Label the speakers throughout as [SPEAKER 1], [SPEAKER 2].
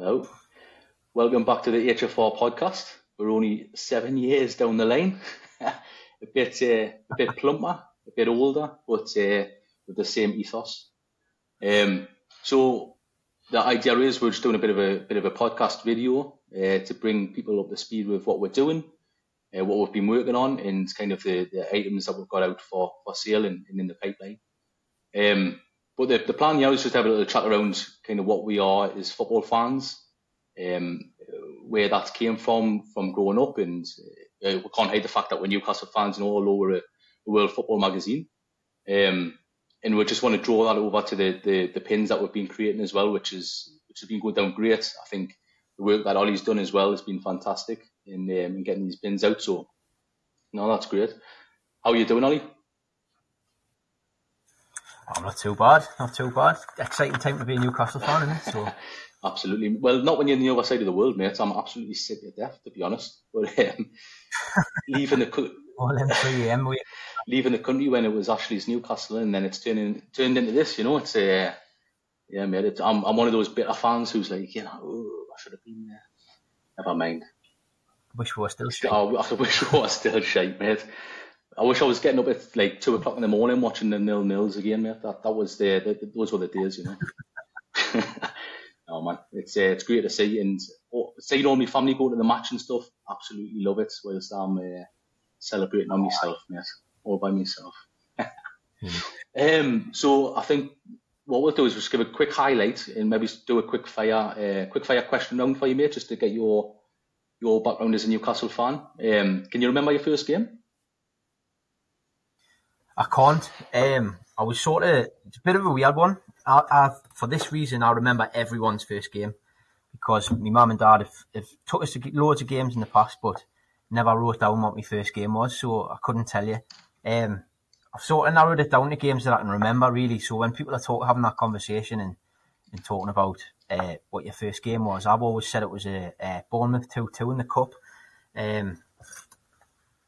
[SPEAKER 1] Hello. Welcome back to the HFR podcast. We're only seven years down the line. a bit uh, a bit plumper, a bit older, but uh, with the same ethos. Um, so the idea is we're just doing a bit of a bit of a podcast video uh, to bring people up to speed with what we're doing, uh, what we've been working on, and kind of the, the items that we've got out for, for sale and, and in the pipeline. Um, but the, the plan now is just to have a little chat around kind of what we are as football fans, um, where that came from, from growing up, and uh, we can't hide the fact that we're Newcastle fans and all over a, a World Football magazine. Um, and we just want to draw that over to the, the, the pins that we've been creating as well, which is which has been going down great. I think the work that Ollie's done as well has been fantastic in, um, in getting these pins out. So, no, that's great. How are you doing, Ollie?
[SPEAKER 2] Oh, not too bad, not too bad. Exciting time to be a Newcastle fan, isn't it? So.
[SPEAKER 1] absolutely. Well, not when you're on the other side of the world, mate. I'm absolutely sick of death, to be honest. But um, leaving the
[SPEAKER 2] all in 3 a.m. We...
[SPEAKER 1] leaving the country when it was Ashley's Newcastle, and then it's turning turned into this. You know, it's uh, yeah, mate. It's, I'm I'm one of those bitter fans who's like, you know, oh, I should have been there. Never mind.
[SPEAKER 2] Wish we were still shite.
[SPEAKER 1] Oh, I wish we were still shite, mate. I wish I was getting up at like two o'clock in the morning watching the nil nils again, mate. That that was the, the those were the days, you know. oh man, it's uh, it's great to see and oh, seeing all my family go to the match and stuff. Absolutely love it. Whilst I'm uh, celebrating on myself, mate, all by myself. mm. um, so I think what we'll do is just give a quick highlight and maybe do a quick fire, uh, quick fire question round for you, mate, just to get your your background as a Newcastle fan. Um, can you remember your first game?
[SPEAKER 2] I can't. Um, I was sort of it's a bit of a weird one. I, I, for this reason, I remember everyone's first game because my mum and dad have, have took us to loads of games in the past, but never wrote down what my first game was, so I couldn't tell you. Um, I've sort of narrowed it down to games that I can remember really. So when people are talk, having that conversation and, and talking about uh, what your first game was, I've always said it was a, a Bournemouth two two in the cup. Um,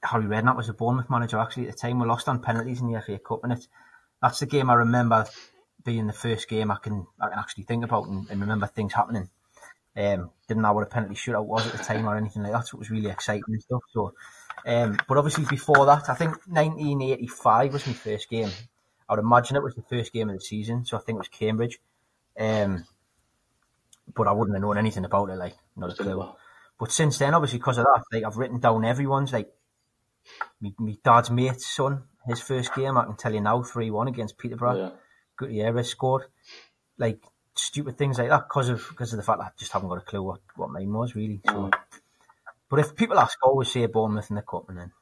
[SPEAKER 2] Harry Redknapp was a Bournemouth manager actually at the time. We lost on penalties in the FA Cup, and it, that's the game I remember being the first game I can I can actually think about and, and remember things happening. Um, didn't know what a penalty shootout was at the time or anything like that, so it was really exciting and stuff. So, um, but obviously before that, I think 1985 was my first game. I would imagine it was the first game of the season, so I think it was Cambridge. Um, but I wouldn't have known anything about it, like not a clue. But since then, obviously because of that, like I've written down everyone's like my, my dad's mate's son, his first game, I can tell you now, 3 1 against Peterborough. Yeah. Gutierrez scored. Like, stupid things like that because of because of the fact that I just haven't got a clue what, what mine was, really. So. Mm. But if people ask, I always say Bournemouth in the cup, and then.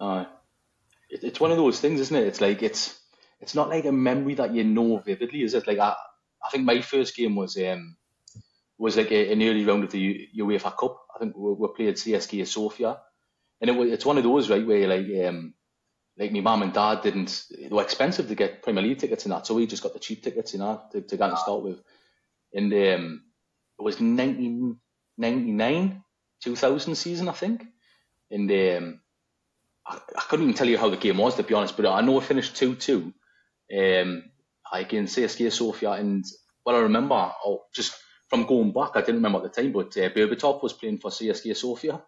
[SPEAKER 1] Aye. It, it's one of those things, isn't it? It's like, it's it's not like a memory that you know vividly, is it? Like, I, I think my first game was um was like a, an early round of the UEFA Cup. I think we, we played CSKA Sofia and it, it's one of those right where like um like my mum and dad didn't they were expensive to get Premier League tickets and that, so we just got the cheap tickets, you know, to, to get and start with. And um, it was 1999, 2000 season, I think. And um, I, I, couldn't even tell you how the game was, to be honest, but I know it finished 2 2 um, against CSKA Sofia. And what I remember, oh, just from going back, I didn't remember at the time, but uh, Berbatov was playing for CSKA Sofia,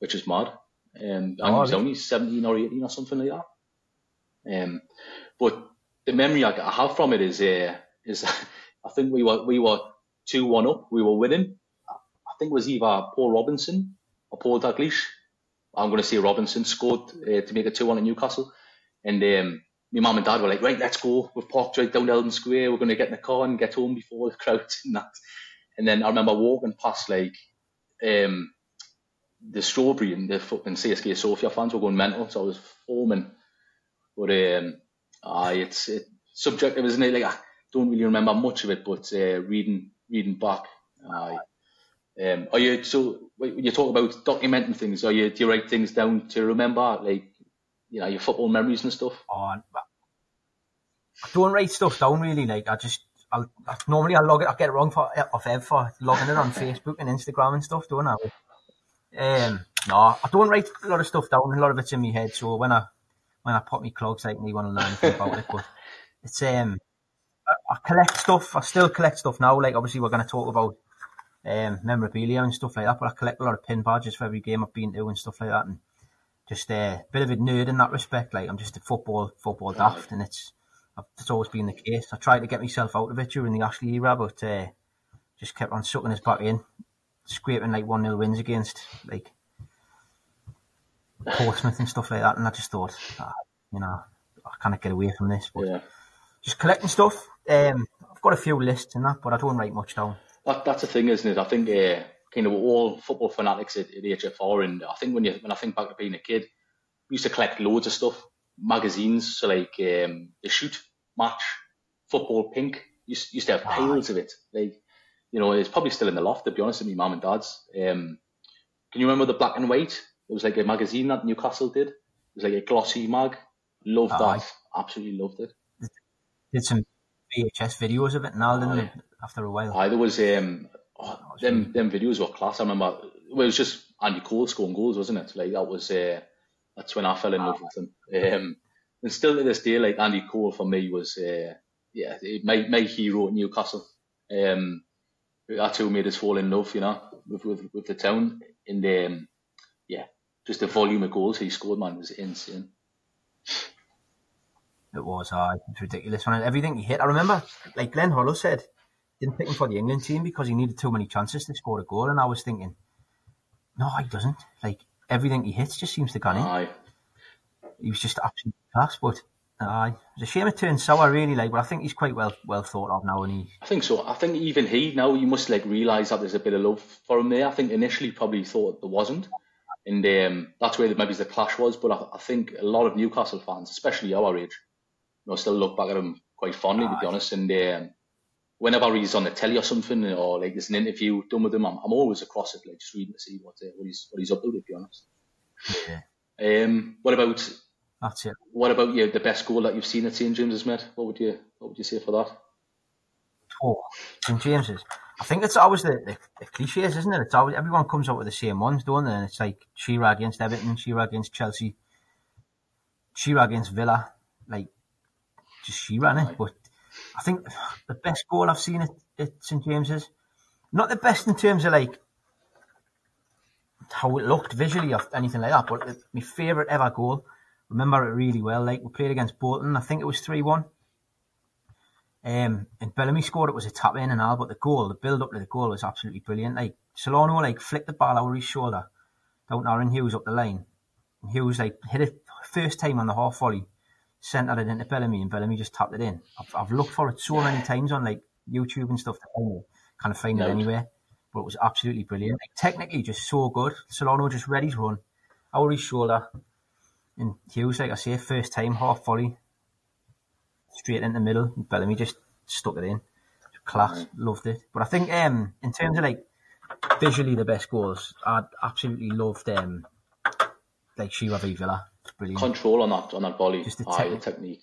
[SPEAKER 1] which is mad. Um, I oh, was only 17 or 18 or something like that. Um, but the memory I, have from it is, uh, is I think we were we were two one up. We were winning. I think it was either Paul Robinson or Paul Dalglish. I'm going to say Robinson scored uh, to make it two one at Newcastle, and um, my mum and dad were like, right, let's go. We've parked right down Eldon Square. We're going to get in the car and get home before the crowd and that. And then I remember walking past like um, the Strawberry and the fucking CSKA Sofia fans were going mental, so I was foaming. But um, uh, it's it, subjective, isn't it? Like I don't really remember much of it, but uh, reading reading back, uh, um, are you so when you talk about documenting things? Are you do you write things down to remember, like you know your football memories and stuff?
[SPEAKER 2] Oh, I don't write stuff down really. Like I just I'll, I, normally I log it. I get it wrong for off Ev for logging it on Facebook and Instagram and stuff, don't I? Um, no, I don't write a lot of stuff down. A lot of it's in my head. So when I when I pop my clogs out, me want to learn anything about it. But it's um, I, I, collect stuff. I still collect stuff now. Like obviously, we're going to talk about um, memorabilia and stuff like that. But I collect a lot of pin badges for every game I've been to and stuff like that. And just a uh, bit of a nerd in that respect. Like I'm just a football football daft, and it's it's always been the case. I tried to get myself out of it during the Ashley era, but uh, just kept on sucking us back in, scraping like one 0 wins against like Portsmouth and stuff like that. And I just thought, ah, you know, I can't get away from this. But
[SPEAKER 1] Yeah.
[SPEAKER 2] just collecting stuff. Um, I've got a few lists and that, but I don't write much down.
[SPEAKER 1] That, that's the thing, isn't it? I think uh, kind of all football fanatics at, at HFR, and I think when you when I think back to being a kid, we used to collect loads of stuff, magazines, so like um, the shoot, match, football, pink. Used, used to have piles of it. Like, you know, it's probably still in the loft. To be honest, with me mum and dad's. Um, can you remember the black and white? It was like a magazine that Newcastle did. It was like a glossy mag. Loved
[SPEAKER 2] Aye.
[SPEAKER 1] that. Absolutely loved it.
[SPEAKER 2] Did some VHS videos of it and all, didn't
[SPEAKER 1] Aye.
[SPEAKER 2] I? After a while.
[SPEAKER 1] Aye, there was um, oh, them them videos were class. I remember well, it was just Andy Cole scoring goals, wasn't it? Like that was uh, that's when I fell in love with him. Um, and still to this day, like Andy Cole for me was uh, yeah my my hero at Newcastle. Um, that's who made us fall in love, you know, with with, with the town. And um, yeah, just the volume of goals he scored, man, was insane.
[SPEAKER 2] It was, aye. It's ridiculous. When everything he hit, I remember, like Glenn Hoddle said, didn't pick him for the England team because he needed too many chances to score a goal. And I was thinking, no, he doesn't. Like everything he hits just seems to go in.
[SPEAKER 1] Aye.
[SPEAKER 2] He was just absolute class. But aye, it's a shame it turned sour, really. Like, but I think he's quite well well thought of now. And he,
[SPEAKER 1] I think so. I think even he now you must like realise that there's a bit of love for him there. I think initially probably thought there wasn't, and um, that's where the, maybe the clash was. But I, I think a lot of Newcastle fans, especially our age, you know, still look back at him quite fondly, to be honest. And um, whenever he's on the telly or something, or like there's an interview done with him, I'm, I'm always across it, like just reading to see what uh, what he's what he's up to, to be honest.
[SPEAKER 2] yeah,
[SPEAKER 1] Um, what about
[SPEAKER 2] that's it.
[SPEAKER 1] what about you? The best goal that you've seen at St James's, mate? What would you what would you say for that?
[SPEAKER 2] Oh, St James's. I think it's always the, the, the cliches, isn't it? It's always everyone comes up with the same ones, don't they? And it's like Shearer against Everton, Shearer against Chelsea, Shearer against Villa, like just Shearer, innit? But I think the best goal I've seen at, at St James's, not the best in terms of like how it looked visually or anything like that, but my favourite ever goal. Remember it really well. Like we played against Bolton, I think it was three one. Um, and Bellamy scored. It was a tap in and all, but the goal, the build up to the goal was absolutely brilliant. Like Solano, like flicked the ball over his shoulder down Aaron Hughes up the line. And Hughes like hit it first time on the half volley, centered it into Bellamy, and Bellamy just tapped it in. I've, I've looked for it so many times on like YouTube and stuff to find it, kind of find it anywhere. But it was absolutely brilliant. Like, technically, just so good. Solano just read his run, over his shoulder, and Hughes, like I say, first time half volley, straight in the middle. And Bellamy just stuck it in. Class, loved it. But I think um, in terms of like visually the best goals, I absolutely loved um, like v Villa. It's brilliant.
[SPEAKER 1] Control on that on that volley,
[SPEAKER 2] Just the
[SPEAKER 1] Aye, the
[SPEAKER 2] technique.
[SPEAKER 1] technique.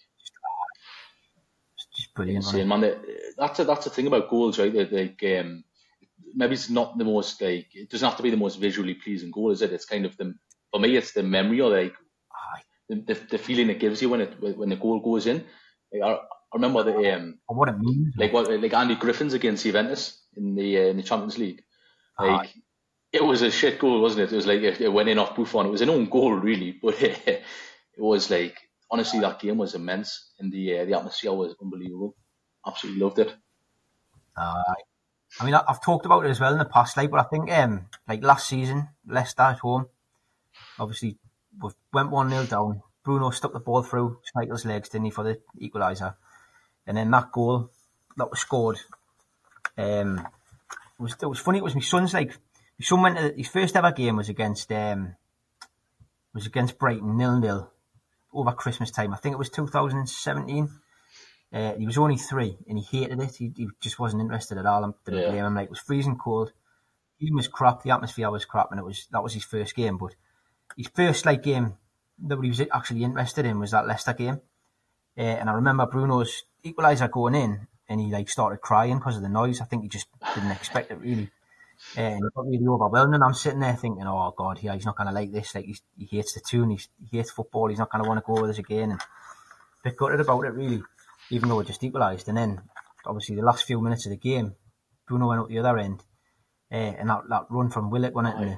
[SPEAKER 2] It's just brilliant.
[SPEAKER 1] Insane, man. The- That's a, that's the thing about goals, right? That, Like, um, maybe it's not the most like it doesn't have to be the most visually pleasing goal, is it? It's kind of the for me, it's the memory or like. The, the, feeling it gives you when it when the goal goes in. Like, I, I remember the um,
[SPEAKER 2] what it means.
[SPEAKER 1] like what like Andy Griffin's against Juventus in the uh, in the Champions League. Like
[SPEAKER 2] Aye.
[SPEAKER 1] it was a shit goal, wasn't it? It was like it, it went in off Buffon. It was an own goal, really, but it was like honestly that game was immense, and the uh, the atmosphere was unbelievable. Absolutely loved it.
[SPEAKER 2] Aye. I mean, I've talked about it as well in the past, like, but I think, um, like last season, Leicester at home, obviously, went 1 0 down. Bruno stuck the ball through Schmeichel's legs, didn't he, for the equaliser? And then that goal that was scored, um, it was, it was funny. It was my son's, like, my son went to his first ever game was against, um, was against Brighton, nil nil, over Christmas time. I think it was 2017. Uh, he was only three and he hated it. He, he just wasn't interested at all. I didn't
[SPEAKER 1] Yeah.
[SPEAKER 2] blame him. Like it was freezing cold. He was crap. The atmosphere was crap, and it was that was his first game. But his first like game that he was actually interested in was that Leicester game. Uh, and I remember Bruno's equaliser going in, and he like started crying because of the noise. I think he just didn't expect it really. Uh, and it got really overwhelming. And I'm sitting there thinking, oh god, yeah, he's not going to like this. Like he's, he hates the tune. He's, he hates football. He's not going to want to go with us again. And a bit gutted about it really, even though it just equalised. And then obviously the last few minutes of the game, Bruno went up the other end, uh, and that, that run from Willock on it, the,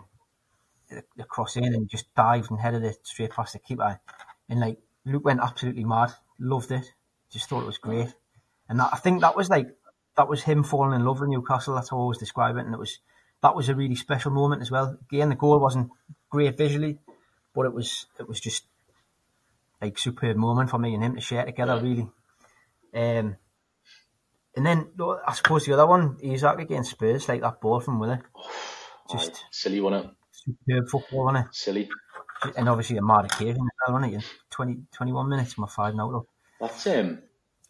[SPEAKER 2] the, cross in, and just dived and headed it straight past the keeper, and like Luke went absolutely mad, loved it, just thought it was great, and that, I think that was like that was him falling in love with Newcastle. That's how I always describe it, and it was that was a really special moment as well. Again, the goal wasn't great visually, but it was it was just like superb moment for me and him to share together, really. Um, and then I suppose the other one, Isak against Spurs, like that ball from Willock.
[SPEAKER 1] Just Aye, silly, it?
[SPEAKER 2] Superb football, wasn't it?
[SPEAKER 1] Silly.
[SPEAKER 2] And obviously a mad occasion as well, wasn't it? 20, 21 minutes, my five now. Look.
[SPEAKER 1] That's um.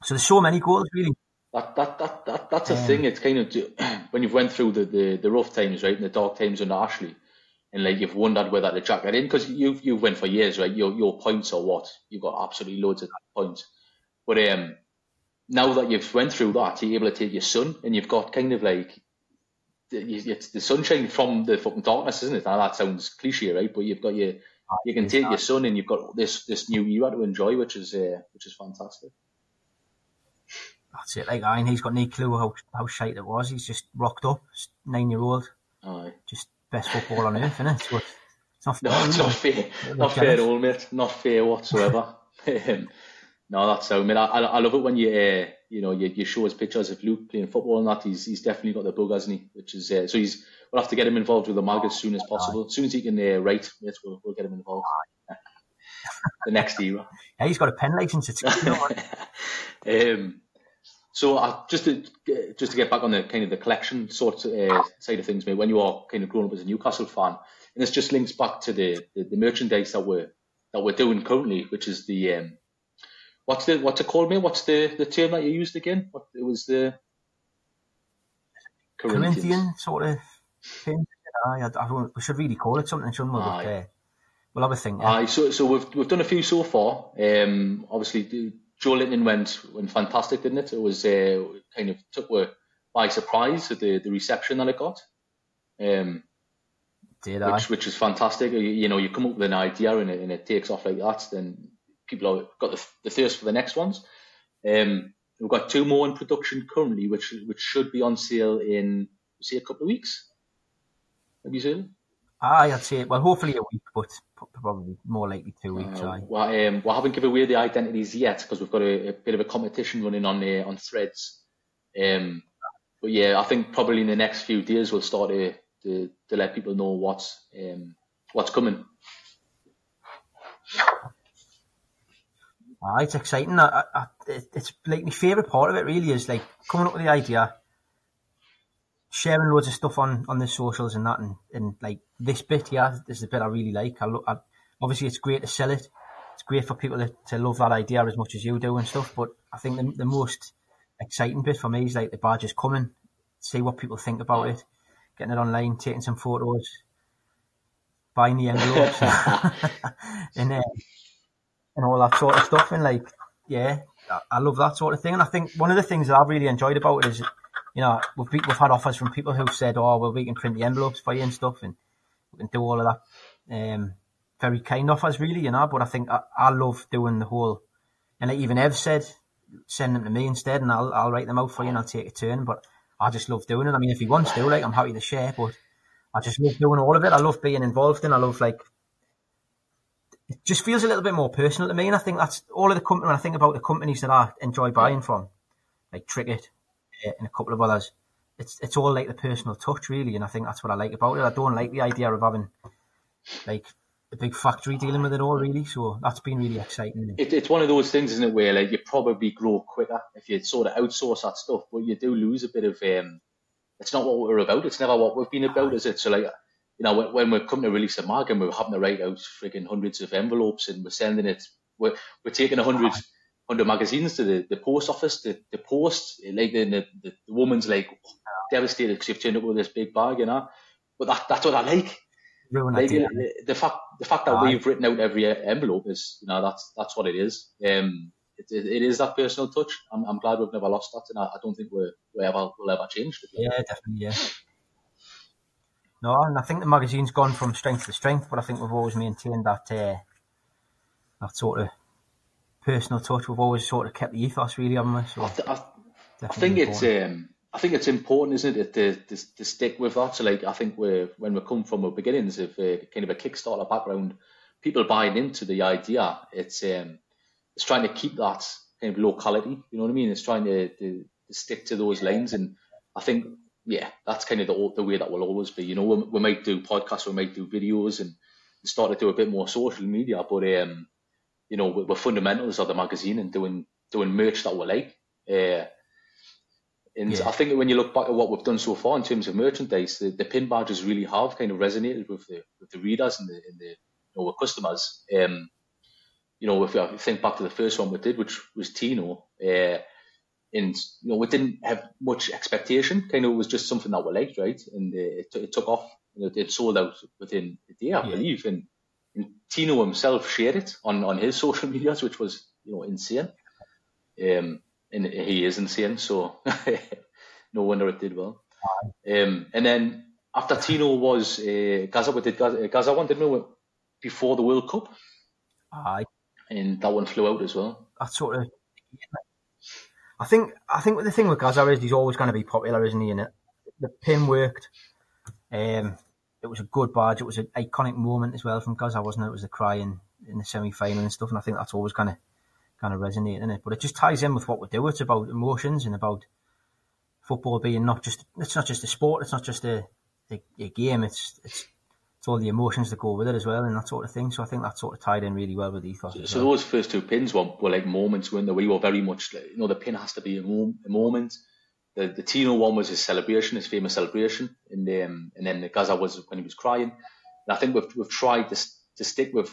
[SPEAKER 2] So there's so many goals, really.
[SPEAKER 1] That that that, that that's a um, thing. It's kind of when you've went through the, the, the rough times, right, and the dark times under Ashley, and like you've wondered whether to jack that in because you've you've went for years, right? Your your points are what you've got absolutely loads of points, but um now that you've went through that, you're able to take your son, and you've got kind of like it's the sunshine from the fucking darkness, isn't it? Now that sounds cliche, right? But you've got your you can take your son, and you've got this this new era to enjoy, which is uh, which is fantastic.
[SPEAKER 2] That's it. Like, I mean, he's got no clue how how shite it was. He's just rocked up, nine year old.
[SPEAKER 1] Aye.
[SPEAKER 2] Just best football on earth, isn't it? So it's
[SPEAKER 1] not fair. No, it's not fair. Not fair at all, mate. Not fair whatsoever. Um, no, that's so. I mean, I, I love it when you uh, you know you, you show us pictures of Luke playing football and that. He's he's definitely got the bug, hasn't he? Which is uh, so he's we'll have to get him involved with the mag as soon as possible. As soon as he can uh, write, yes, we'll, we'll get him involved. the next era.
[SPEAKER 2] Yeah, he's got a pen license.
[SPEAKER 1] um, so uh, just to just to get back on the kind of the collection sort of, uh, side of things, mate. When you are kind of growing up as a Newcastle fan, and this just links back to the, the, the merchandise that we're that we're doing currently, which is the um, What's the what's it called, mate? What's the, the term that you used again? What it was the
[SPEAKER 2] Corinthian sort of thing. I, I, we should really call it something, shouldn't we? But, uh, we'll have a think.
[SPEAKER 1] Aye, so so we've we've done a few so far. Um, obviously Joelinton went went fantastic, didn't it? It was uh, kind of took we by surprise at the, the reception that it got. Um,
[SPEAKER 2] Did
[SPEAKER 1] which, which is fantastic. You, you, know, you come up with an idea and it, and it takes off like that, then people have got the, the thirst for the next ones. Um, we've got two more in production currently, which which should be on sale in say a couple of weeks. You seen?
[SPEAKER 2] Aye, I'd say well, hopefully a week, but probably more likely two weeks.
[SPEAKER 1] Uh, well, um, we haven't given away the identities yet because we've got a, a, bit of a competition running on uh, on Threads. Um, but yeah, I think probably in the next few days we'll start to to, to let people know what's um, what's coming.
[SPEAKER 2] Ah, it's exciting. I, I, it's like my favourite part of it really is like coming up with the idea, sharing loads of stuff on, on the socials and that, and, and like this bit, here this is the bit I really like. I, look, I obviously it's great to sell it. It's great for people to, to love that idea as much as you do and stuff. But I think the, the most exciting bit for me is like the badges coming, see what people think about it, getting it online, taking some photos, buying the envelopes, and uh, and all that sort of stuff. And like, yeah, I love that sort of thing. And I think one of the things that I've really enjoyed about it is, you know, we've we've had offers from people who've said, "Oh, well, we can print the envelopes for you and stuff, and we can do all of that." Um, very kind offers, really, you know. But I think I, I love doing the whole, and like even Ev said, send them to me instead, and I'll I'll write them out for you, and I'll take a turn. But I just love doing it. I mean, if he wants to, like, I'm happy to share, but I just love doing all of it. I love being involved in. I love like it just feels a little bit more personal to me. And I think that's all of the company. When I think about the companies that I enjoy buying from, like Trickett uh, and a couple of others, it's it's all like the personal touch, really. And I think that's what I like about it. I don't like the idea of having like a big factory dealing with it all, really. So that's been really exciting.
[SPEAKER 1] It, it's one of those things, isn't it, where like you probably grow quicker if you sort of outsource that stuff, but you do lose a bit of. um It's not what we're about. It's never what we've been about, is it? So like you know, when, when we're coming to release a mag and we're having to write out frigging hundreds of envelopes and we're sending it, we're, we're taking a hundred, hundred magazines to the, the post office, the, the post, like the, the, the woman's like devastated because you've turned up with this big bag, you know. But that, that's what I like. like the, the, fact, the fact that we've written out every envelope is, you know, that's that's what it is. Um, it, it, it is that personal touch. I'm, I'm glad we've never lost that, and I, I don't think we're, we ever will ever change.
[SPEAKER 2] Yeah, definitely. Yeah. No, and I think the magazine's gone from strength to strength, but I think we've always maintained that uh, that sort of personal touch. We've always sort of kept the ethos, really, haven't we? So
[SPEAKER 1] I, th- I, I think it's um, I think it's important, isn't it, to, to, to stick with that. So, like, I think we're, when we come from our beginnings of uh, kind of a Kickstarter background, people buying into the idea, it's um, it's trying to keep that kind of locality. You know what I mean? It's trying to, to, to stick to those lines, and I think yeah, that's kind of the the way that will always be. You know, we, we might do podcasts, we might do videos, and start to do a bit more social media, but um, you know, we're, we're fundamentals of the magazine and doing doing merch that we like. Uh, and yeah. I think when you look back at what we've done so far in terms of merchandise, the, the pin badges really have kind of resonated with the with the readers and the, and the you know, customers. Um, you know, if you think back to the first one we did, which was Tino, uh, and you know, we didn't have much expectation. Kind of, it was just something that we liked, right? And uh, it, it took off. You know, it sold out within a day, I yeah. believe. And, and Tino himself shared it on on his social medias, which was you know insane. Um, and he is insane. So no wonder it did well. Um, and then after Tino was uh, Gaza, we did Gaza, Gaza one, didn't we? Before the World Cup.
[SPEAKER 2] Aye.
[SPEAKER 1] And that one flew out as well.
[SPEAKER 2] That sort of. I think I think the thing with Gaza is he's always going to be popular, isn't he? And the pin worked. Um, it was a good badge. It was an iconic moment as well from Gaza, wasn't it? It was the cry in, in the semi final and stuff. And I think that's always going to kind of resonate in it. But it just ties in with what we do. It's about emotions and about football being not just it's not just a sport. It's not just a, a, a game. It's it's it's all the emotions that go with it as well and that sort of thing. So I think that sort of tied in really well with ethos.
[SPEAKER 1] So, so those first two pins were, were like moments when we were very much like, you know the pin has to be a, a moment. The the Tino one was his celebration, his famous celebration, and um, and then the Gaza was when he was crying. And I think we've we've tried to to stick with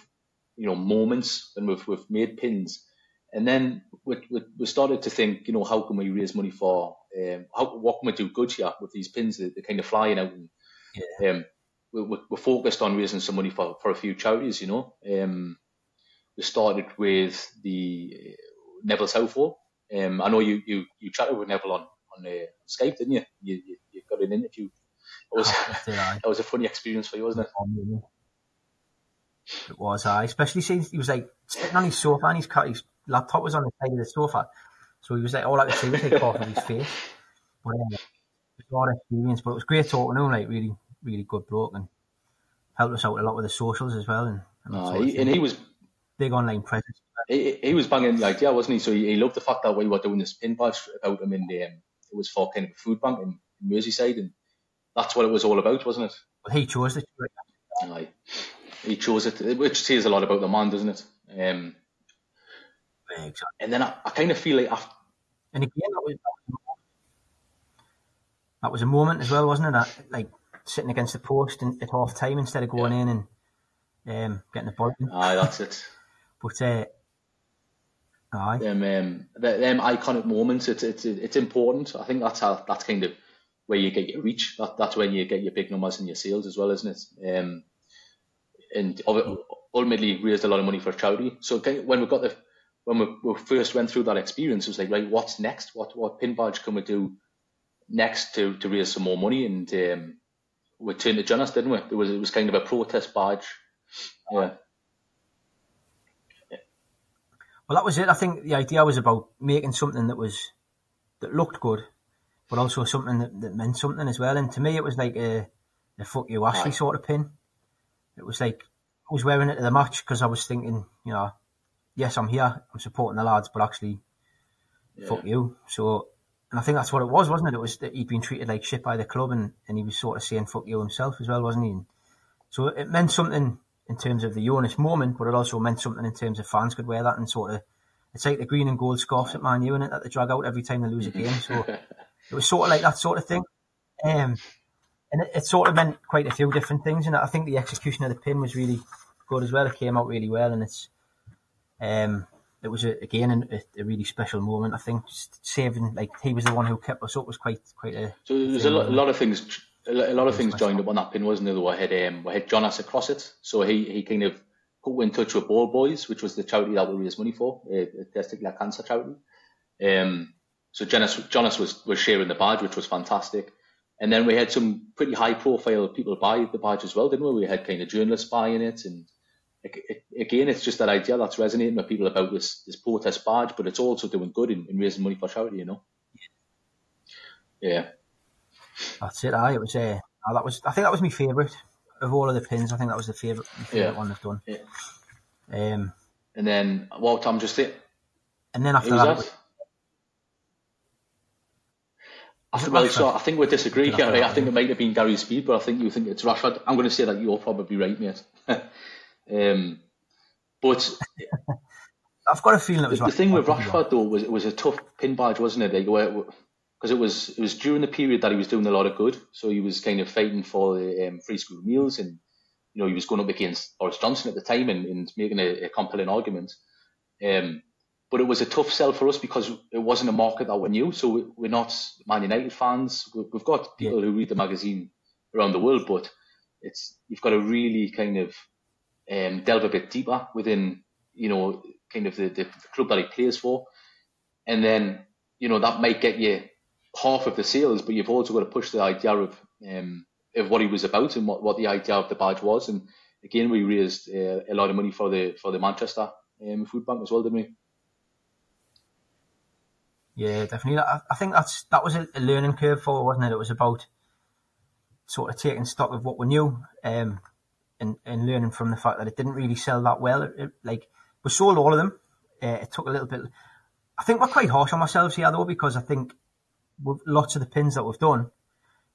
[SPEAKER 1] you know moments when we've we've made pins and then we, we, we, started to think, you know, how can we raise money for, um, how, what can we do good here with these pins? They're, they're kind of flying out. And, yeah. um, we, we, we're focused on raising some money for, for a few charities, you know. Um, we started with the uh, Neville Southall. Um, I know you, you, you chatted with Neville on, on uh, Skype, didn't you? You, you? you got an interview. It was, that was a funny experience for you, wasn't it?
[SPEAKER 2] It was, I especially since he was like sitting on his sofa and his, his laptop was on the side of the sofa, so he was like all I could see was like half of his face. But um, it was a experience, but it was great talking to him, like really, really good bloke, and helped us out a lot with the socials as well. And
[SPEAKER 1] and, oh, he, and he was
[SPEAKER 2] big online presence.
[SPEAKER 1] He, he was banging the idea, wasn't he? So he, he loved the fact that we were doing this pin badge about him, and um, it was for kind of a food bank in, in Merseyside, and that's what it was all about, wasn't it?
[SPEAKER 2] But he chose it.
[SPEAKER 1] Aye. He chose it, which says a lot about the man, doesn't it? Um, exactly. And then I, I kind of feel like after.
[SPEAKER 2] And again, that was, that was a moment as well, wasn't it? That, like sitting against the post in, at half time instead of going yeah. in and um, getting the ball.
[SPEAKER 1] Aye, that's it.
[SPEAKER 2] but uh, aye,
[SPEAKER 1] them, um, them iconic moments. It's it's it's important. I think that's how that's kind of where you get your reach. That that's when you get your big numbers and your sales as well, isn't it? Um, and ultimately raised a lot of money for charity. So when we got the when we, we, first went through that experience, it was like, right, what's next? What what pin badge can we do next to, to raise some more money? And um, we turned to Jonas, didn't we? It was it was kind of a protest badge. Yeah.
[SPEAKER 2] Well, that was it. I think the idea was about making something that was that looked good, but also something that, that meant something as well. And to me, it was like a, a fuck you Ashley sort of pin. It was like I was wearing it to the match because I was thinking, you know, yes, I'm here, I'm supporting the lads, but actually, yeah. fuck you. So, and I think that's what it was, wasn't it? It was that he'd been treated like shit by the club, and, and he was sort of saying fuck you himself as well, wasn't he? And so it meant something in terms of the honest moment, but it also meant something in terms of fans could wear that and sort of. It's like the green and gold scarves at Man U, and it that they drag out every time they lose a game. So it was sort of like that sort of thing. Um, and it, it, sort of meant quite a few different things. And I think the execution of the pin was really good as well. It came out really well, and it's um, it was a, again a, a, really special moment. I think saving like he was the one who kept us up was quite quite a.
[SPEAKER 1] So there's a lot, a lot, of things. A lot of things joined up on that pin, wasn't there? We had um, we had Jonas across it, so he he kind of put in touch with Ball Boys, which was the charity that we raised money for, uh, the testicular cancer charity. Um, so Jonas Jonas was was sharing the badge, which was fantastic. And then we had some pretty high profile people buy the badge as well, didn't we? We had kind of journalists buying it. And again, it's just that idea that's resonating with people about this, this protest badge, but it's also doing good in, in raising money for charity, you know? Yeah.
[SPEAKER 2] That's it. I it was uh, that was I think that was my favourite of all of the pins. I think that was the favourite favourite
[SPEAKER 1] Yeah.
[SPEAKER 2] one they've done.
[SPEAKER 1] Yeah.
[SPEAKER 2] Um,
[SPEAKER 1] And then well, Tom just it?
[SPEAKER 2] and then after that,
[SPEAKER 1] I think, well, so I think we disagree here. Right? I think it might have been Gary Speed, but I think you think it's Rashford. I'm going to say that you're probably right, mate. um, but
[SPEAKER 2] I've got a feeling it was
[SPEAKER 1] the, the thing with
[SPEAKER 2] I could be wrong.
[SPEAKER 1] Rashford though was it was a tough pin badge, wasn't it? Because it was it was during the period that he was doing a lot of good. So he was kind of fighting for the um, free school meals, and you know he was going up against Boris Johnson at the time and, and making a, a compelling argument. Um, but it was a tough sell for us because it wasn't a market that we knew. So we, we're not Man United fans. We- We've got people who read the magazine around the world, but it's you've got to really kind of um, delve a bit deeper within, you know, kind of the, the, the club that he plays for, and then you know that might get you half of the sales, but you've also got to push the idea of um, of what he was about and what, what the idea of the badge was. And again, we raised uh, a lot of money for the for the Manchester um, food bank as well, didn't we?
[SPEAKER 2] Yeah, definitely. I, I think that's that was a, a learning curve for, wasn't it? It was about sort of taking stock of what we knew, um, and and learning from the fact that it didn't really sell that well. It, it- like we sold all of them. Uh, it took a little bit. I think we're quite harsh on ourselves here though, because I think with lots of the pins that we've done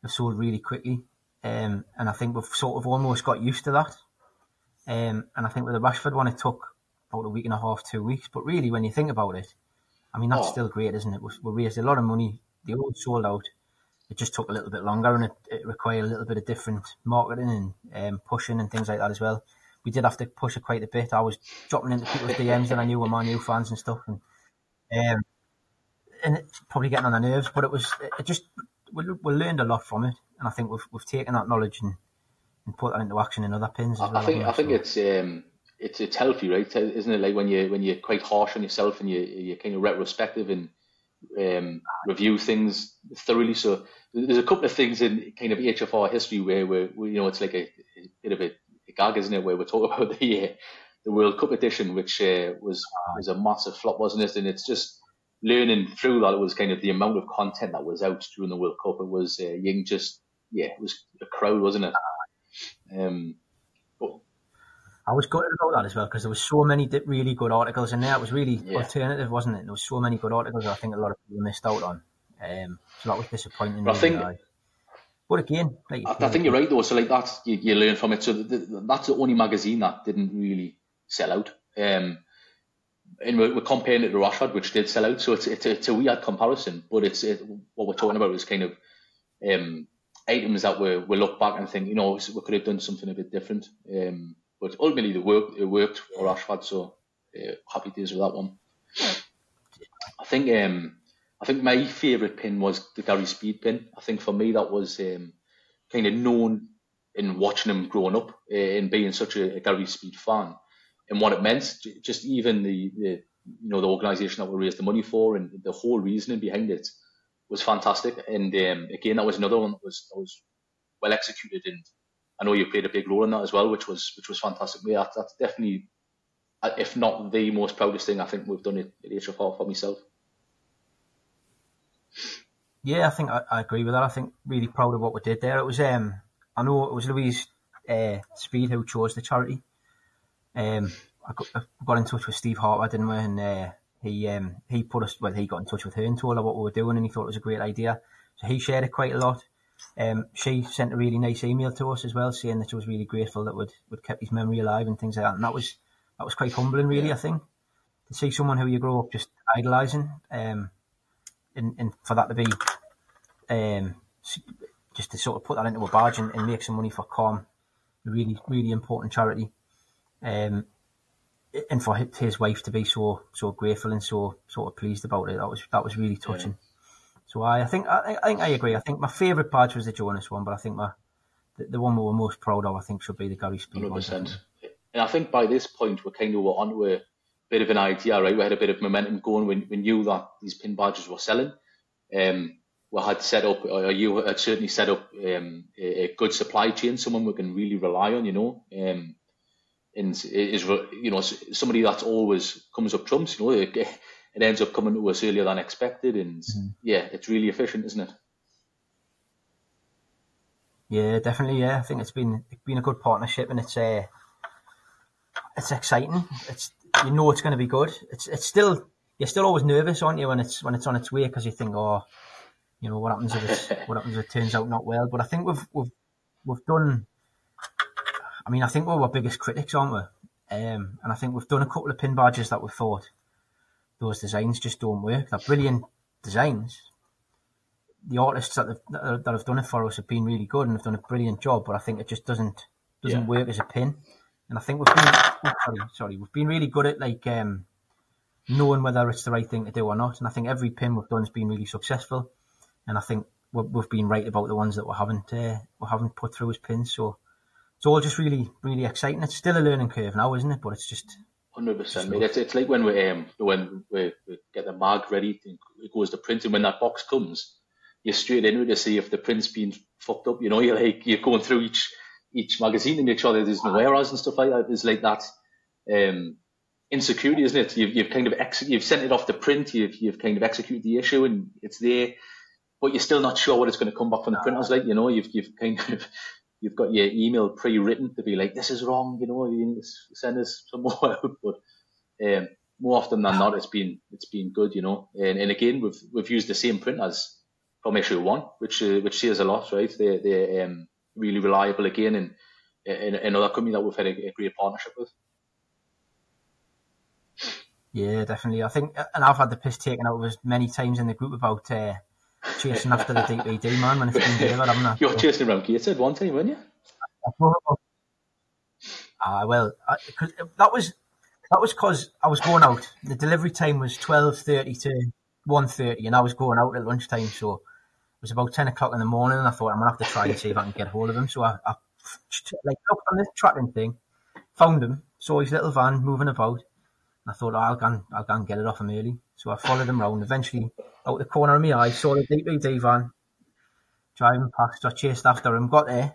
[SPEAKER 2] have sold really quickly, um, and I think we've sort of almost got used to that. Um, and I think with the Rashford one, it took about a week and a half, two weeks. But really, when you think about it, I mean, that's
[SPEAKER 1] Oh.
[SPEAKER 2] still great, isn't it? We, we raised a lot of money. They all sold out. It just took a little bit longer and it, it required a little bit of different marketing and um, pushing and things like that as well. We did have to push it quite a bit. I was dropping into people's DMs that I knew were Man U fans and stuff. And, um, and it's probably getting on their nerves, but it was, it just, we, we learned a lot from it. And I think we've, we've taken that knowledge and, and put that into action in other pins as
[SPEAKER 1] I,
[SPEAKER 2] well.
[SPEAKER 1] I think I think it's um, it's it's healthy, right? Isn't it? Like when you when you're quite harsh on yourself and you you're kind of retrospective and um, review things thoroughly. So there's a couple of things in kind of HFR history where where you know it's like a, a bit of a, a gag, isn't it? Where we're talking about the uh, the World Cup edition, which uh, was was a massive flop, wasn't it? And it's just learning through that. It was kind of the amount of content that was out during the World Cup. It was uh, can just yeah, it was a crowd, wasn't it? Um,
[SPEAKER 2] I was gutted about that as well because there was so many really good articles in there. It was really
[SPEAKER 1] Yeah.
[SPEAKER 2] alternative, wasn't it? There was so many good articles that I think a lot of people missed out on. Um, so that was disappointing.
[SPEAKER 1] But I think-
[SPEAKER 2] but again, like
[SPEAKER 1] I, I think you're right though. So like that's you, you learn from it. So the, the, that's the only magazine that didn't really sell out. Um, and we're, we're comparing it to Rashford, which did sell out. So it's it's, it's a weird comparison, but it's it, what we're talking about is kind of um, items that we we look back and think, you know, we could have done something a bit different. Um, but ultimately, the work it worked for Rashford, so uh, happy days with that one. I think um, I think my favourite pin was the Gary Speed pin. I think for me that was um, kind of known in watching him growing up uh, and being such a, a Gary Speed fan and what it meant. Just even the, the you know the organisation that we raised the money for and the whole reasoning behind it was fantastic. And um, again, that was another one that was that was well executed and I know you played a big role in that as well, which was which was fantastic. Yeah, that's, definitely, uh, if not the most proudest thing I think we've done at, at HFR for myself.
[SPEAKER 2] yeah, I think I, I agree with that. I think really proud of what we did there. It was um, I know it was Louise uh, Speed who chose the charity. Um, I got, I got in touch with Steve Harper, didn't we? And uh, he um, he put us well, he got in touch with her and told her what we were doing, and he thought it was a great idea. So he shared it quite a lot. Um, she sent a really nice email to us as well, saying that she was really grateful that we'd, we'd kept his memory alive and things like that. And that was that was quite humbling, really. I think to see someone who you grow up just idolising, um, and, and for that to be um, just to sort of put that into a badge and, and make some money for CALM, a really really important charity. Um, and for his wife to be so so grateful and so sort of pleased about it, that was that was really touching. So I, I think I, I think I agree. I think my favourite badge was the Jonas one, but I think my the, the one we were most proud of, I think, should be the Gary Speed
[SPEAKER 1] Hundred
[SPEAKER 2] one.
[SPEAKER 1] percent. And I think by this point we're kind of onto a bit of an idea, right? We had a bit of momentum going. We, we knew that these pin badges were selling. Um, we had set up, or you had certainly set up um, a, a good supply chain, someone we can really rely on, you know. Um, and is you know somebody that always comes up trumps, you know. It, ends up coming to us earlier than expected, and yeah, it's really efficient, isn't it?
[SPEAKER 2] Yeah, definitely. Yeah, I think it's been it's been a good partnership, and it's uh, it's exciting. It's you know it's going to be good. It's it's still you're still always nervous, aren't you, when it's when it's on its way because you think, oh, you know, what happens if it's, what happens if it turns out not well? But I think we've we've we've done. I mean, I think we're our biggest critics, aren't we? Um, and I think we've done a couple of pin badges that we thought those designs just don't work. They're brilliant designs. The artists that have, that have done it for us have been really good and have done a brilliant job, but I think it just doesn't doesn't yeah. work as a pin. And I think we've been oh, sorry, sorry, we've been really good at like um, knowing whether it's the right thing to do or not. And I think every pin we've done has been really successful. And I think we've been right about the ones that we haven't uh, we haven't put through as pins. So it's all just really really exciting. It's still a learning curve now, isn't it? But it's just
[SPEAKER 1] hundred percent. It's it's like when we um when we, we get the mag ready, it goes to print, and when that box comes, you're straight into it to see if the print's been fucked up. You know, you're like you're going through each each magazine to make sure that there's no errors and stuff like that. There's like that um, insecurity, isn't it? You've, you've kind of ex- you've sent it off to print, you've you've kind of executed the issue, and it's there, but you're still not sure what it's going to come back from the printers. Like you know, you've you've kind of you've got your email pre-written to be like, this is wrong, you know, you send us some more out. But um, more often than not, it's been it's been good, you know. And, and again, we've we've used the same print as from issue one, which uh, which says a lot, right? They they um, really reliable again, and, and another company that we've had a, a great partnership with.
[SPEAKER 2] Yeah, definitely. I think, and I've had the piss taken out of us many times in the group about uh, chasing after the DPD man when it's been delivered, haven't I?
[SPEAKER 1] You're chasing around Gateshead one time, weren't you?
[SPEAKER 2] Ah, well, I, that was that was because I was going out. The delivery time was twelve thirty to one thirty, and I was going out at lunchtime. So it was about ten o'clock in the morning, and I thought I'm gonna have to try and see if I can get hold of him. So I, I like looked on this tracking thing, found him, saw his little van moving about. I thought, oh, I'll go and, I'll go and get it off him early. So I followed him round. Eventually, out the corner of my eye, saw the DPD van driving past. I chased after him, got there,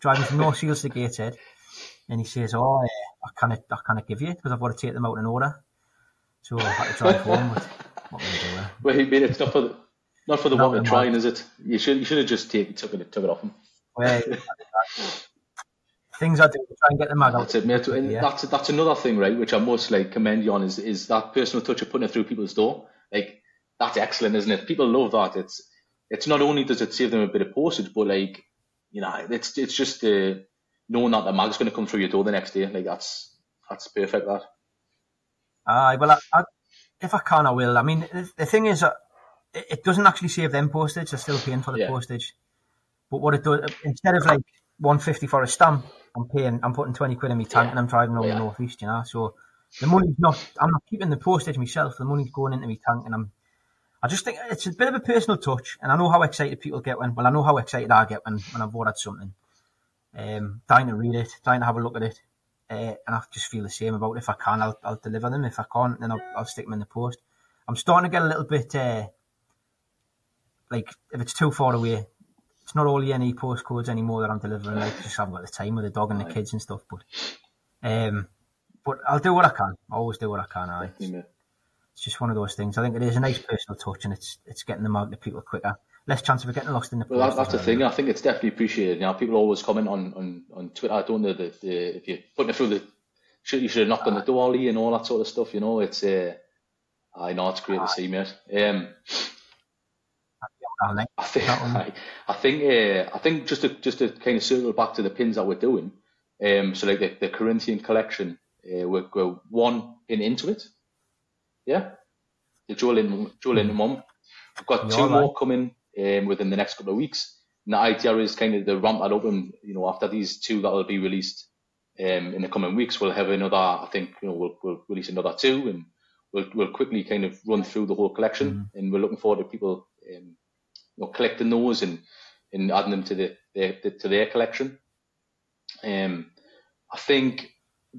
[SPEAKER 2] driving from North Shields to Gateshead. And he says, oh, I can't, I can't give you because I've got to take them out in order. So I had to drive home. But what
[SPEAKER 1] can do? Eh? Well, he made it's not for the, not for the not one trying, is it? You should, you should have just taken, took it, took it off him. Well,
[SPEAKER 2] things I do to try and get the mag out.
[SPEAKER 1] That's it, mate. And yeah. that's that's another thing, right? Which I must like commend you on is is that personal touch of putting it through people's door. Like that's excellent, isn't it? People love that. It's it's not only does it save them a bit of postage, but like you know, it's it's just uh, knowing that the mag's going to come through your door the next day. Like that's that's perfect. That.
[SPEAKER 2] Aye, well, I, I, if I can, I will. I mean, the, the thing is, uh, it, it, doesn't actually save them postage. They're still paying for the yeah. postage. But what it does, instead of like 150 for a stamp, I'm paying, I'm putting 20 quid in my tank yeah. and I'm driving over yeah. the northeast, you know. So the money's not, I'm not keeping the postage myself. The money's going into my tank and I'm, I just think it's a bit of a personal touch. And I know how excited people get when, well, I know how excited I get when, when I've ordered something. Um, dying to read it, dying to have a look at it. Uh, and I just feel the same about it. If I can, I'll, I'll deliver them. If I can't, then I'll, I'll stick them in the post. I'm starting to get a little bit, uh, like, if it's too far away, it's not all the NE postcodes anymore that I'm delivering. Like just haven't got the time with the dog and the kids and stuff. But um, but I'll do what I can. I always do what I can. I. It's just one of those things. I think it is a nice personal touch, and it's it's getting them out to people quicker. Less chance of getting lost in the.
[SPEAKER 1] Well, that, that's the thing. I think it's definitely appreciated. Know, people always comment on on, on Twitter. I don't know that if you're putting it through the, should you should have knocked on the door, Lee, and all that sort of stuff. You know, it's uh, I know it's great to see, mate. Um, I think I, I think uh, I think just to just to kind of circle back to the pins that we're doing. Um, so like the, the Corinthian collection, uh, we're, we're one in into it. Yeah, the Joel in Joel in one. We've got You're two right. more coming um, within the next couple of weeks. And the idea is kind of to ramp that up, and you know after these two that will be released um, in the coming weeks, we'll have another. I think you know we'll, we'll release another two, and we'll we'll quickly kind of run through the whole collection, mm-hmm. and we're looking forward to people um, know, collecting those and, and adding them to the, the, to their collection. Um, I think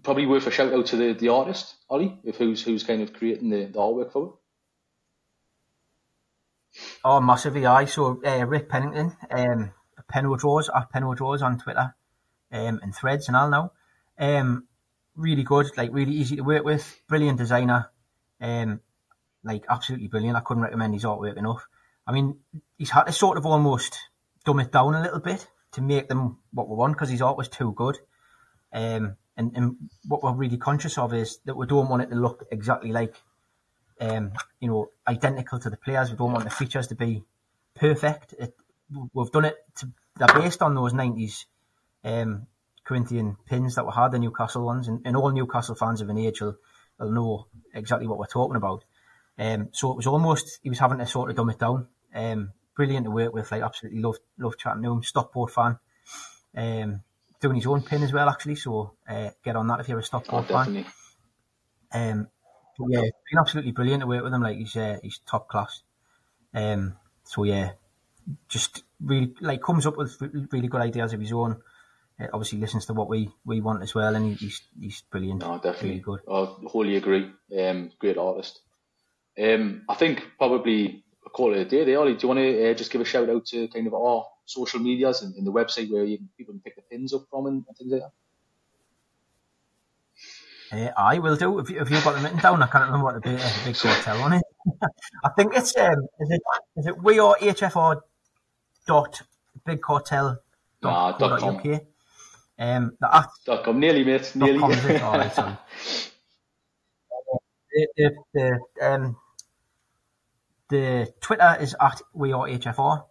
[SPEAKER 1] probably worth a shout out to the, the artist Ollie, if who's who's kind of creating the, the artwork for it.
[SPEAKER 2] Oh, massively! I so uh, Rick Pennington, um, Penno Draws, at Penno Draws on Twitter, um, and Threads and all now. Um, really good, like really easy to work with, brilliant designer, um, like absolutely brilliant. I couldn't recommend his artwork enough. I mean, he's had to sort of almost dumb it down a little bit to make them what we want because he's always too good. Um, and, and what we're really conscious of is that we don't want it to look exactly like, um, you know, identical to the players. We don't want the features to be perfect. It, we've done it to, they're based on those 90s um, Corinthian pins that we had, the Newcastle ones, and, and all Newcastle fans of an age will, will know exactly what we're talking about. Um, so it was almost, he was having to sort of dumb it down. Um, brilliant to work with, like absolutely love, love chatting to him, Stockport fan. Um, doing his own pin as well, actually. So uh, get on that if you're a Stockport
[SPEAKER 1] oh, fan.
[SPEAKER 2] Um, but yeah, been absolutely brilliant to work with him. Like he's uh, he's top class. Um, so yeah, just really like comes up with really good ideas of his own. Uh, obviously listens to what we, we want as well, and he's he's brilliant.
[SPEAKER 1] No, definitely
[SPEAKER 2] really good.
[SPEAKER 1] I wholly agree. Um, great artist. Um, I think probably call it a day there. Ollie, do you want to uh, just give a shout out to kind of our social medias and, and the website where you, people can pick the pins up from and, and things like that?
[SPEAKER 2] Uh, I will do. If, you, if you've got them written down, I can't remember what the big, uh, big cartel on it. I think it's um, is it is it we are HFR dot big cartel dot,
[SPEAKER 1] dot com.
[SPEAKER 2] UK. Um, the
[SPEAKER 1] dot com. Nearly, mate. Nearly. Com,
[SPEAKER 2] All right, sorry. the, the, the, um, the Twitter is at we are HFR.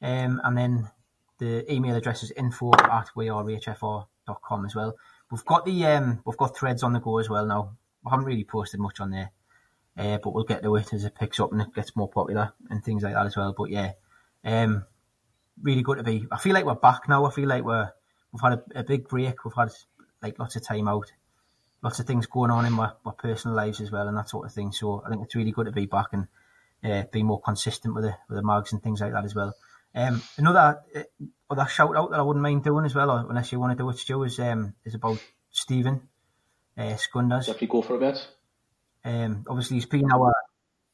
[SPEAKER 2] Um, and then the email address is info at wearehfr.com as well. We've got the um, we've got threads on the go as well now. We haven't really posted much on there, uh, but we'll get to it as it picks up and it gets more popular and things like that as well. But yeah, um, really good to be. I feel like we're back now. I feel like we're we've had a, a big break. We've had like lots of time out, lots of things going on in my, my personal lives as well, and that sort of thing. So I think it's really good to be back and uh, be more consistent with the with the mags and things like that as well. Um, another uh, other shout out that I wouldn't mind doing as well, or unless you want to do it, Stu, is um, is about Stephen uh, Skunders.
[SPEAKER 1] Definitely go for a bit.
[SPEAKER 2] Um, obviously he's been our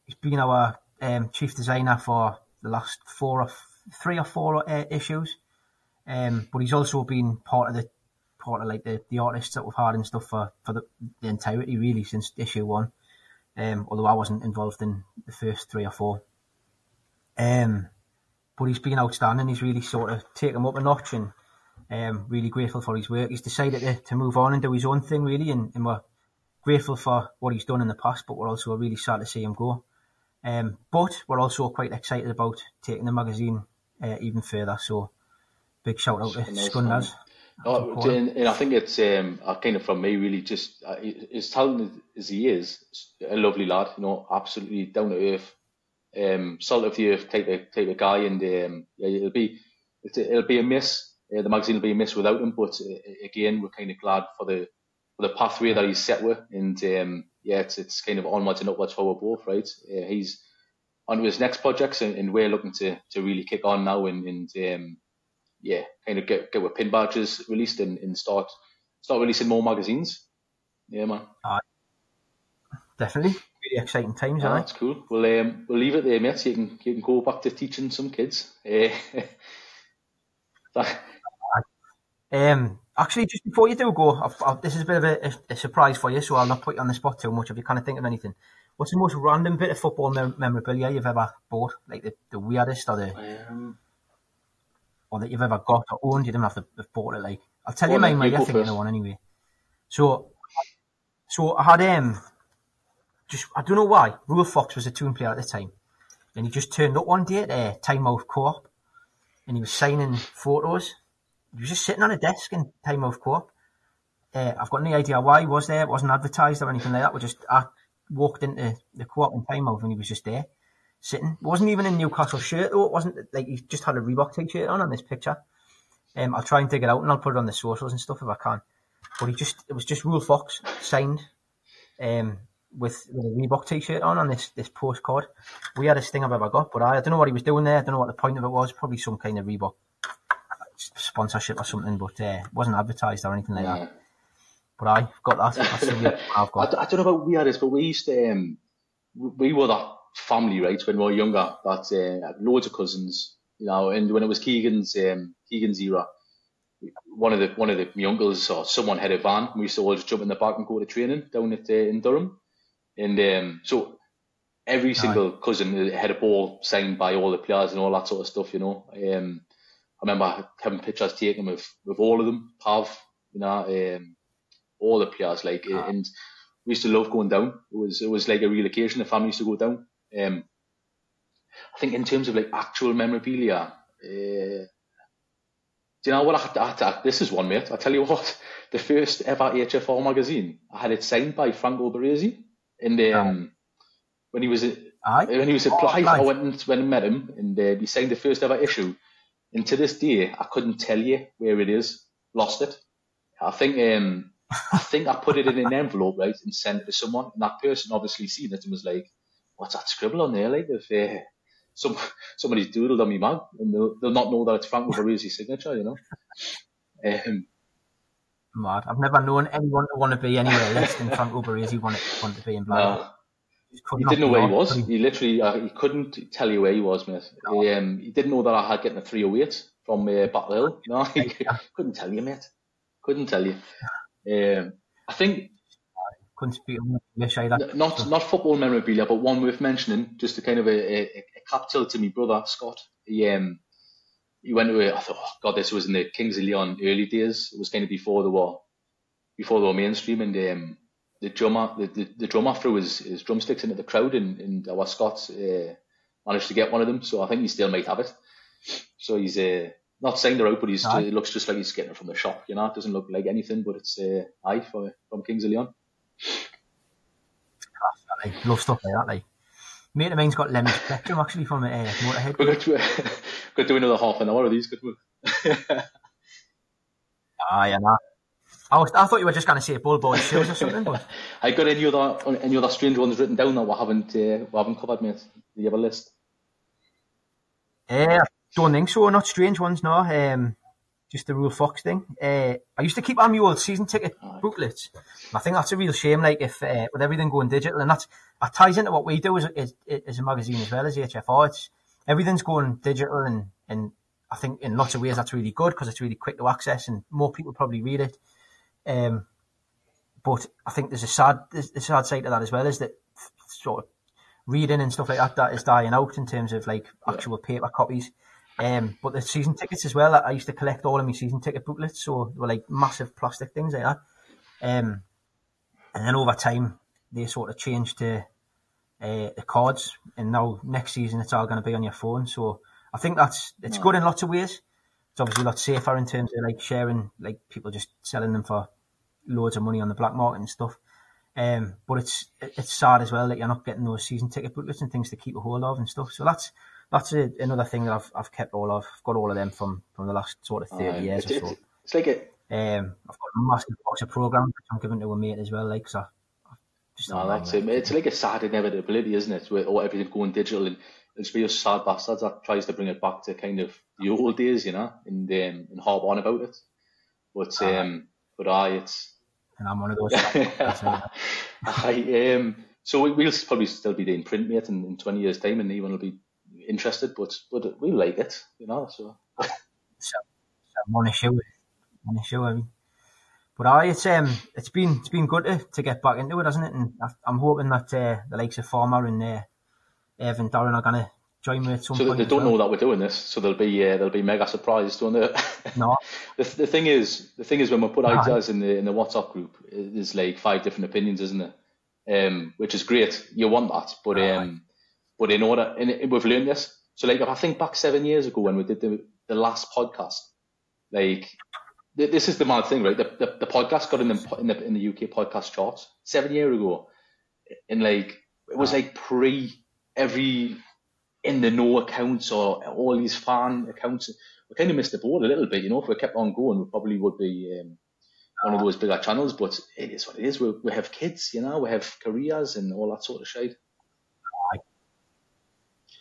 [SPEAKER 2] he's been our um, chief designer for the last four or three or four uh, issues. Um, but he's also been part of the part of like the, the artists that we've had and stuff for, for the, the entirety really since issue one. Um, although I wasn't involved in the first three or four. Um, but he's been outstanding. He's really sort of taken him up a notch and um, really grateful for his work. He's decided to, to move on and do his own thing really, and, and, we're grateful for what he's done in the past. But we're also really sad to see him go. Um, but we're also quite excited about taking the magazine uh, even further. So big shout out to Skunders.
[SPEAKER 1] Oh, and, and, I think it's um, kind of from me really just uh, as talented as he is, a lovely lad, you know, absolutely down to earth, um, salt of the earth type of type of guy, and um, yeah, it'll be it'll be a miss. Uh, the magazine will be a miss without him, but uh, again, we're kind of glad for the for the pathway that he's set with, and um, yeah, it's it's kind of onwards and upwards for both, right? Uh, he's on to his next projects, and, and, we're looking to to really kick on now, and, and um, yeah, kind of get get with pin badges released and, and start start releasing more magazines. Yeah, man.
[SPEAKER 2] Uh, definitely really exciting times.
[SPEAKER 1] Oh, that's cool. We'll um, we'll leave it there, mate. So you can you can go back to teaching some kids. Uh,
[SPEAKER 2] um, actually, just before you do go, I've, I've, this is a bit of a, a, surprise for you, so I'll not put you on the spot too much. If you kind of think of anything, what's the most random bit of football mem- memorabilia you've ever bought? Like the, the weirdest or the um, or that you've ever got or owned? You don't have to have bought it. Like I'll tell you mine. My, I think you know one anyway. So, so I had um just I don't know why. Ruel Fox was a Toon player at the time, and he just turned up one day at uh, Time Out Co-op, and he was signing photos. He was just sitting on a desk in Time Out Co-op. Uh, I've got no idea why he was there. It wasn't advertised or anything like that. We just I walked into the co-op in Time Out, and he was just there sitting. It wasn't even in Newcastle shirt though. It wasn't like he just had a Reebok t-shirt on on this picture. Um, I'll try and dig it out and I'll put it on the socials and stuff if I can. But he just it was just Ruel Fox signed. Um, with, with a Reebok t-shirt on on this this postcard. Weirdest thing I've ever got, but I, I don't know what he was doing there. I don't know what the point of it was. Probably some kind of Reebok sponsorship or something, but uh, it wasn't advertised or anything like yeah. that. But I got that. That's the I've got.
[SPEAKER 1] I, I, don't know about we had this, but we used to um, we were that family, right, when we were younger. That uh, loads of cousins, you know, and when it was Keegan's um, Keegan's era, one of the one of the my uncles or someone had a van. We used to all just jump in the back and go to training down at uh, in Durham. And um, so every single cousin had a ball signed by all the players and all that sort of stuff, you know. Um, I remember having pictures taken with, with all of them, Pav, you know, um, all the players, like, ah. and we used to love going down. It was, it was like a real occasion. The family used to go down. Um, I think in terms of like actual memorabilia, uh, do you know what I had to, I had to, this is one mate. I tell you what, the first ever HFR magazine, I had it signed by Franco Baresi, and um, when he was
[SPEAKER 2] Aye.
[SPEAKER 1] when he was applied, oh, I went and went and met him, and uh, he signed the first ever issue. And to this day, I couldn't tell you where it is. Lost it. I think um, I think I put it in an envelope, right, and sent it to someone. And that person obviously seen it and was like, "What's that scribble on there?" Like if uh, some somebody's doodled on me mug, and they'll, they'll not know that it's Franco Baresi's signature, you know. Um,
[SPEAKER 2] Mad. I've never known anyone to want to be anywhere less than Franco Baresi want, want to be in Blackburn.
[SPEAKER 1] No. He didn't know where he was. He literally uh, he couldn't tell you where he was, mate. No. He, um, he didn't know that I had getting a 308 from uh, Battle Hill. No, he couldn't tell you, mate. Couldn't tell you. Um, I think
[SPEAKER 2] couldn't speak English either.
[SPEAKER 1] Not not football memorabilia, but one worth mentioning, just a kind of a, a, a cap tilt to my brother Scott. He um he went to a, I thought, oh god, this was in the Kings of Leon early days. It was kind of before the war, before they were mainstream, and um, the drummer the, the, the drummer threw his, his drumsticks into the crowd, and, and our Scott uh, managed to get one of them. So I think he still might have it. So he's uh, not saying they're out, but he's, it looks just like he's getting it from the shop. You know, it doesn't look like anything, but it's uh, aye for, from Kings of Leon.
[SPEAKER 2] Love stuff like that, like. Mate of mine's got Lemmy's plectrum actually from uh, Motorhead.
[SPEAKER 1] We're going to, do another half an hour of these, could we?
[SPEAKER 2] ah, yeah, nah. I, was, I thought you were just going to say Bull Boy shoes or something, but
[SPEAKER 1] I got any other any other strange ones written down that we haven't uh, we haven't covered, mate. Do you have a list?
[SPEAKER 2] Yeah, uh, don't think so. Not strange ones, no. Um, just the Ruel Fox thing. Uh, I used to keep on my old season ticket booklets. I think that's a real shame. Like if uh, with everything going digital, and that's that ties into what we do as, as, as a magazine as well as HFR. It's everything's going digital, and and I think in lots of ways that's really good because it's really quick to access, and more people probably read it. Um, but I think there's a sad there's a sad side to that as well is that sort of reading and stuff like that that is dying out in terms of like actual paper copies. Um, but the season tickets as well. I used to collect all of my season ticket booklets, so they were like massive plastic things like that. Um, and then over time, they sort of changed to uh, the cards, and now next season it's all going to be on your phone. So I think that's it's good in lots of ways. It's obviously a lot safer in terms of like sharing, like people just selling them for loads of money on the black market and stuff. Um, but it's it's sad as well that you're not getting those season ticket booklets and things to keep a hold of and stuff. So that's that's a, another thing that I've I've kept all of. I've got all of them from from the last sort of thirty years
[SPEAKER 1] it's,
[SPEAKER 2] or so.
[SPEAKER 1] It's, like it.
[SPEAKER 2] Um, I've got a massive box of programs which I'm giving to a mate as well. Like so,
[SPEAKER 1] just no, that's it. It's like a sad inevitability, isn't it? With all everything going digital and it's real sad bastards that tries to bring it back to kind of the old days, you know, and um, and harp on about it. But um, but I, it's
[SPEAKER 2] and I'm one of those.
[SPEAKER 1] I um, so we, will probably still be doing print, mate, in, in 20 years' time, and anyone will be interested, but but we like it, you know. So, so,
[SPEAKER 2] so I'm on a show, on a show. I mean. But I, it's um, it's been it's been good to, to get back into it, hasn't it? And I'm hoping that uh, the likes of Farmer and uh, Evan Darren are gonna join me at some
[SPEAKER 1] so
[SPEAKER 2] point.
[SPEAKER 1] they don't well. know that we're doing this, so they'll be uh, they'll be mega surprised, don't they?
[SPEAKER 2] No.
[SPEAKER 1] the, the thing is, the thing is, when we put ideas in the in the WhatsApp group, there's like five different opinions, isn't it? Um, which is great. You want that, but um, but in order, and we've learned this. So like, if I think back seven years ago when we did the the last podcast, like this is the mad thing, right? The, the, the podcast got in the, in the in the UK podcast charts seven years ago, and like it was like pre every in the no accounts or all these fan accounts. We kind of missed the boat a little bit, you know. If we kept on going, we probably would be um, one of those bigger channels. But it is what it is. We, we have kids, you know. We have careers and all that sort of shit.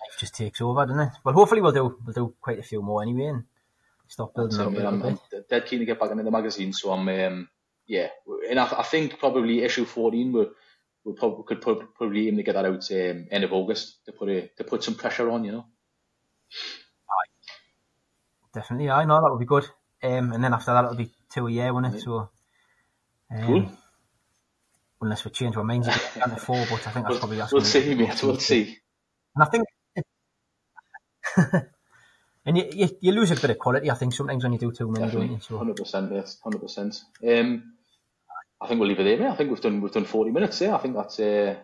[SPEAKER 2] Life just takes over, doesn't it? Well, hopefully we'll do we'll do quite a few more anyway, and stop building up a.
[SPEAKER 1] I'm, I'm dead keen to get back into the magazine, so I'm um, yeah, and I, I think probably issue fourteen we're we probably could probably aim to get that out um, end of August to put a, to put some pressure on, you know.
[SPEAKER 2] Aye. Definitely, I know that would be good. Um, and then after that, it'll be two a year, won't it? So, um, cool. Unless we change our minds to four, but I think that's probably that's
[SPEAKER 1] we'll see, mate. We'll see.
[SPEAKER 2] And I think, And you, you, you lose a bit of quality, I think, sometimes when you do too many, don't you? So,
[SPEAKER 1] Hundred percent, yes, hundred percent. Um, I think we'll leave it there, mate. I think we've done we've done forty minutes there. I think that's uh,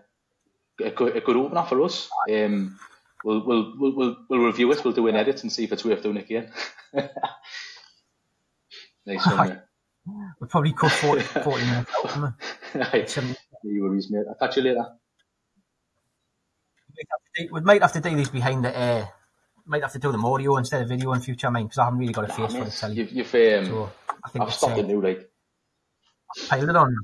[SPEAKER 1] a good a good opener for us. Um, we'll we'll we'll we'll, review it. We'll do an edit and see if it's worth doing again. nice one,
[SPEAKER 2] we'll probably cut 40, 40 minutes out, we?
[SPEAKER 1] Right. No worries, mate. I'll catch you later.
[SPEAKER 2] we might have to do- we might have to do these behind the uh, might have to do them audio instead of video in future, I mean, because I haven't really got a face for the telly.
[SPEAKER 1] You've, you've um,
[SPEAKER 2] So I think
[SPEAKER 1] I've stopped
[SPEAKER 2] uh,
[SPEAKER 1] it now, like.
[SPEAKER 2] piled it on.